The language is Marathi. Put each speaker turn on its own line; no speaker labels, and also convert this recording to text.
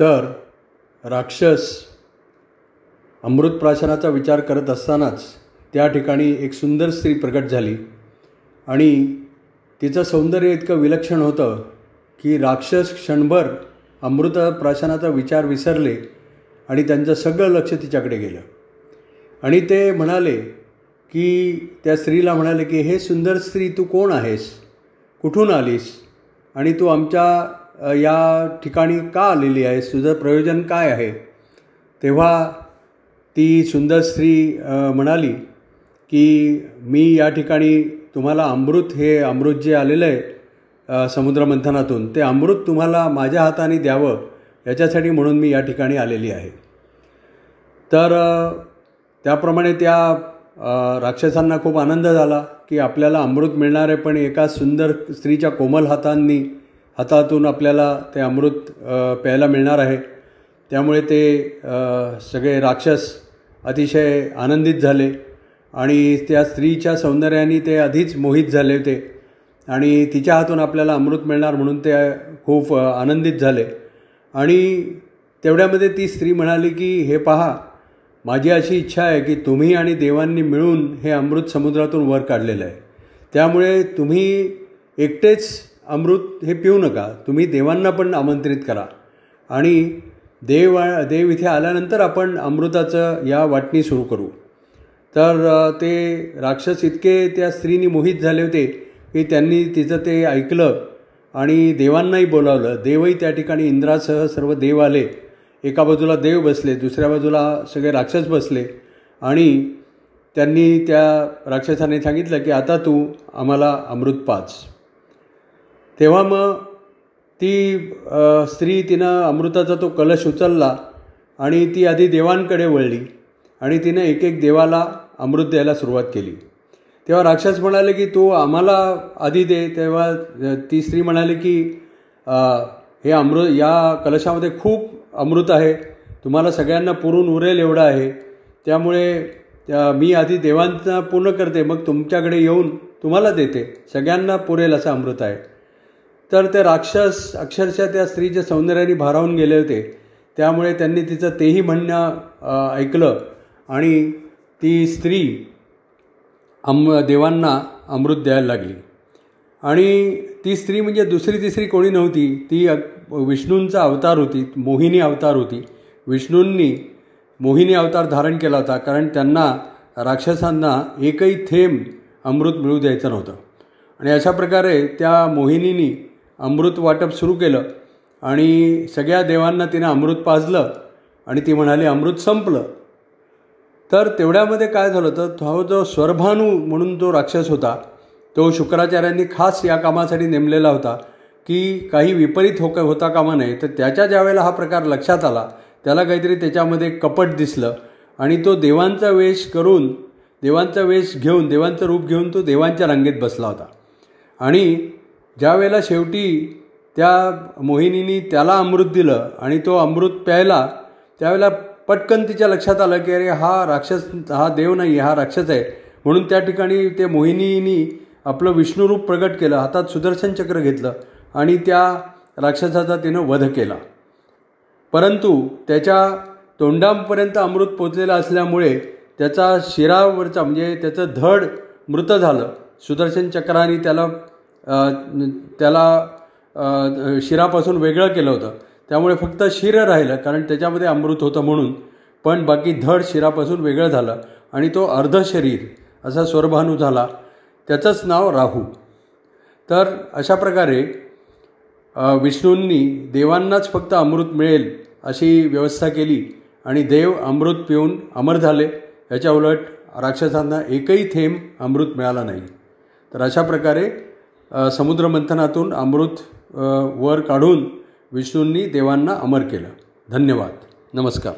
तर राक्षस अमृतप्राशनाचा विचार करत असतानाच त्या ठिकाणी एक सुंदर स्त्री प्रकट झाली. आणि तिचं सौंदर्य इतकं विलक्षण होतं की राक्षस क्षणभर अमृत प्राशनाचा विचार विसरले आणि त्यांचं सगळं लक्ष तिच्याकडे गेलं. आणि ते म्हणाले की त्या स्त्रीला म्हणाले की हे सुंदर स्त्री तू कोण आहेस? कुठून आलीस? आणि तू आमच्या या ठिकाणी का आलेली आहे? तुझं प्रयोजन काय आहे? तेव्हा ती सुंदर स्त्री म्हणाली की मी या ठिकाणी तुम्हाला अमृत हे अमृत जे आलेलं आहे समुद्रमंथनातून ते अमृत तुम्हाला माझ्या हाताने द्यावं याच्यासाठी म्हणून मी या ठिकाणी आलेली आहे. तर त्याप्रमाणे त्या राक्षसांना खूप आनंद झाला की आपल्याला अमृत मिळणार आहे पण एका सुंदर स्त्रीच्या कोमल हातांनी हातातून आपल्याला ते अमृत प्यायला मिळणार आहे. त्यामुळे ते सगळे राक्षस अतिशय आनंदित झाले आणि त्या स्त्रीच्या सौंदर्याने ते आधीच मोहित झाले होते आणि तिच्या हातून आपल्याला अमृत मिळणार म्हणून ते खूप आनंदित झाले. आणि तेवढ्यामध्ये ती स्त्री म्हणाली की हे पहा माझी अशी इच्छा आहे की तुम्ही आणि देवांनी मिळून हे अमृत समुद्रातून वर काढलेलं आहे. त्यामुळे तुम्ही एकटेच अमृत हे पिऊ नका. तुम्ही देवांना पण आमंत्रित करा. आणि देव देव इथे आल्यानंतर आपण अमृताचं या वाटणी सुरू करू. तर ते राक्षस इतके त्या स्त्रीनी मोहित झाले होते की त्यांनी तिचं ते ऐकलं आणि देवांनाही बोलावलं. देवही त्या ठिकाणी इंद्रासह सर्व देव आले. एका बाजूला देव बसले दुसऱ्या बाजूला सगळे राक्षस बसले आणि त्यांनी त्या राक्षसाने सांगितलं की आता तू आम्हाला अमृत पाच. तेव्हा मग ती स्त्री तिनं अमृताचा तो कलश उचलला आणि ती आधी देवांकडे वळली आणि तिनं एक एक देवाला अमृत द्यायला सुरुवात केली. तेव्हा राक्षस म्हणाले की तू आम्हाला आधी दे. तेव्हा ती स्त्री म्हणाली की हे अमृत या कलशामध्ये खूप अमृत आहे. तुम्हाला सगळ्यांना पुरून उरेल एवढं आहे. त्यामुळे मी आधी देवांना पूर्ण करते. मग तुमच्याकडे येऊन तुम्हाला देते. सगळ्यांना पुरेल असं अमृत आहे. तर ते राक्षस अक्षरशः त्या स्त्रीच्या सौंदर्याने भारावून गेले होते. त्यामुळे त्यांनी तिचं तेही म्हणणं ऐकलं आणि ती स्त्री अम देवांना अमृत द्यायला लागली. आणि ती स्त्री म्हणजे दुसरी तिसरी कोणी नव्हती. ती विष्णूंचा अवतार होती मोहिनी अवतार होती. विष्णूंनी मोहिनी अवतार धारण केला होता कारण त्यांना राक्षसांना एकही थेंब अमृत मिळू द्यायचं नव्हतं. आणि अशा प्रकारे त्या मोहिनीनी अमृत वाटप सुरू केलं आणि सगळ्या देवांना तिनं अमृत पाजलं आणि ती म्हणाली अमृत संपलं. तर तेवढ्यामध्ये काय झालं तर तो जो स्वरभानू म्हणून जो राक्षस होता तो शुक्राचार्यांनी खास या कामासाठी नेमलेला होता की काही विपरीत हो होता कामा नये. तर त्याच्या ज्यावेळेला हा प्रकार लक्षात आला त्याला काहीतरी त्याच्यामध्ये कपट दिसलं आणि तो देवांचा वेश करून देवांचा वेश घेऊन देवांचं रूप घेऊन तो देवांच्या रांगेत बसला होता. आणि ज्या वेळेला शेवटी त्या मोहिनीनी त्याला अमृत दिलं आणि तो अमृत प्यायला त्यावेळेला पटकन तिच्या लक्षात आलं की अरे हा राक्षस हा देव नाही हा राक्षस आहे. म्हणून त्या ठिकाणी ते मोहिनीनी आपलं विष्णुरूप प्रगट केलं हातात सुदर्शन चक्र घेतलं आणि त्या राक्षसाचा तिनं वध केला. परंतु त्याच्या तोंडापर्यंत अमृत पोचलेलं असल्यामुळे त्याचा शिरावरचा म्हणजे त्याचं धड मृत झालं. सुदर्शन चक्राने त्याला त्याला शिरापासून वेगळं केलं होतं. त्यामुळे फक्त शिर राहिलं कारण त्याच्यामध्ये अमृत होतं म्हणून. पण बाकी धड शिरापासून वेगळं झालं आणि तो अर्ध शरीर असा स्वरभानू झाला. त्याचंच नाव राहू. तर अशा प्रकारे विष्णूंनी देवांनाच फक्त अमृत मिळेल अशी व्यवस्था केली आणि देव अमृत पिऊन अमर झाले. याच्या उलट राक्षसांना एकही थेंब अमृत मिळाला नाही. तर अशा प्रकारे समुद्रमंथनातून अमृत वर काढून विष्णूंनी देवांना अमर केलं. धन्यवाद. नमस्कार.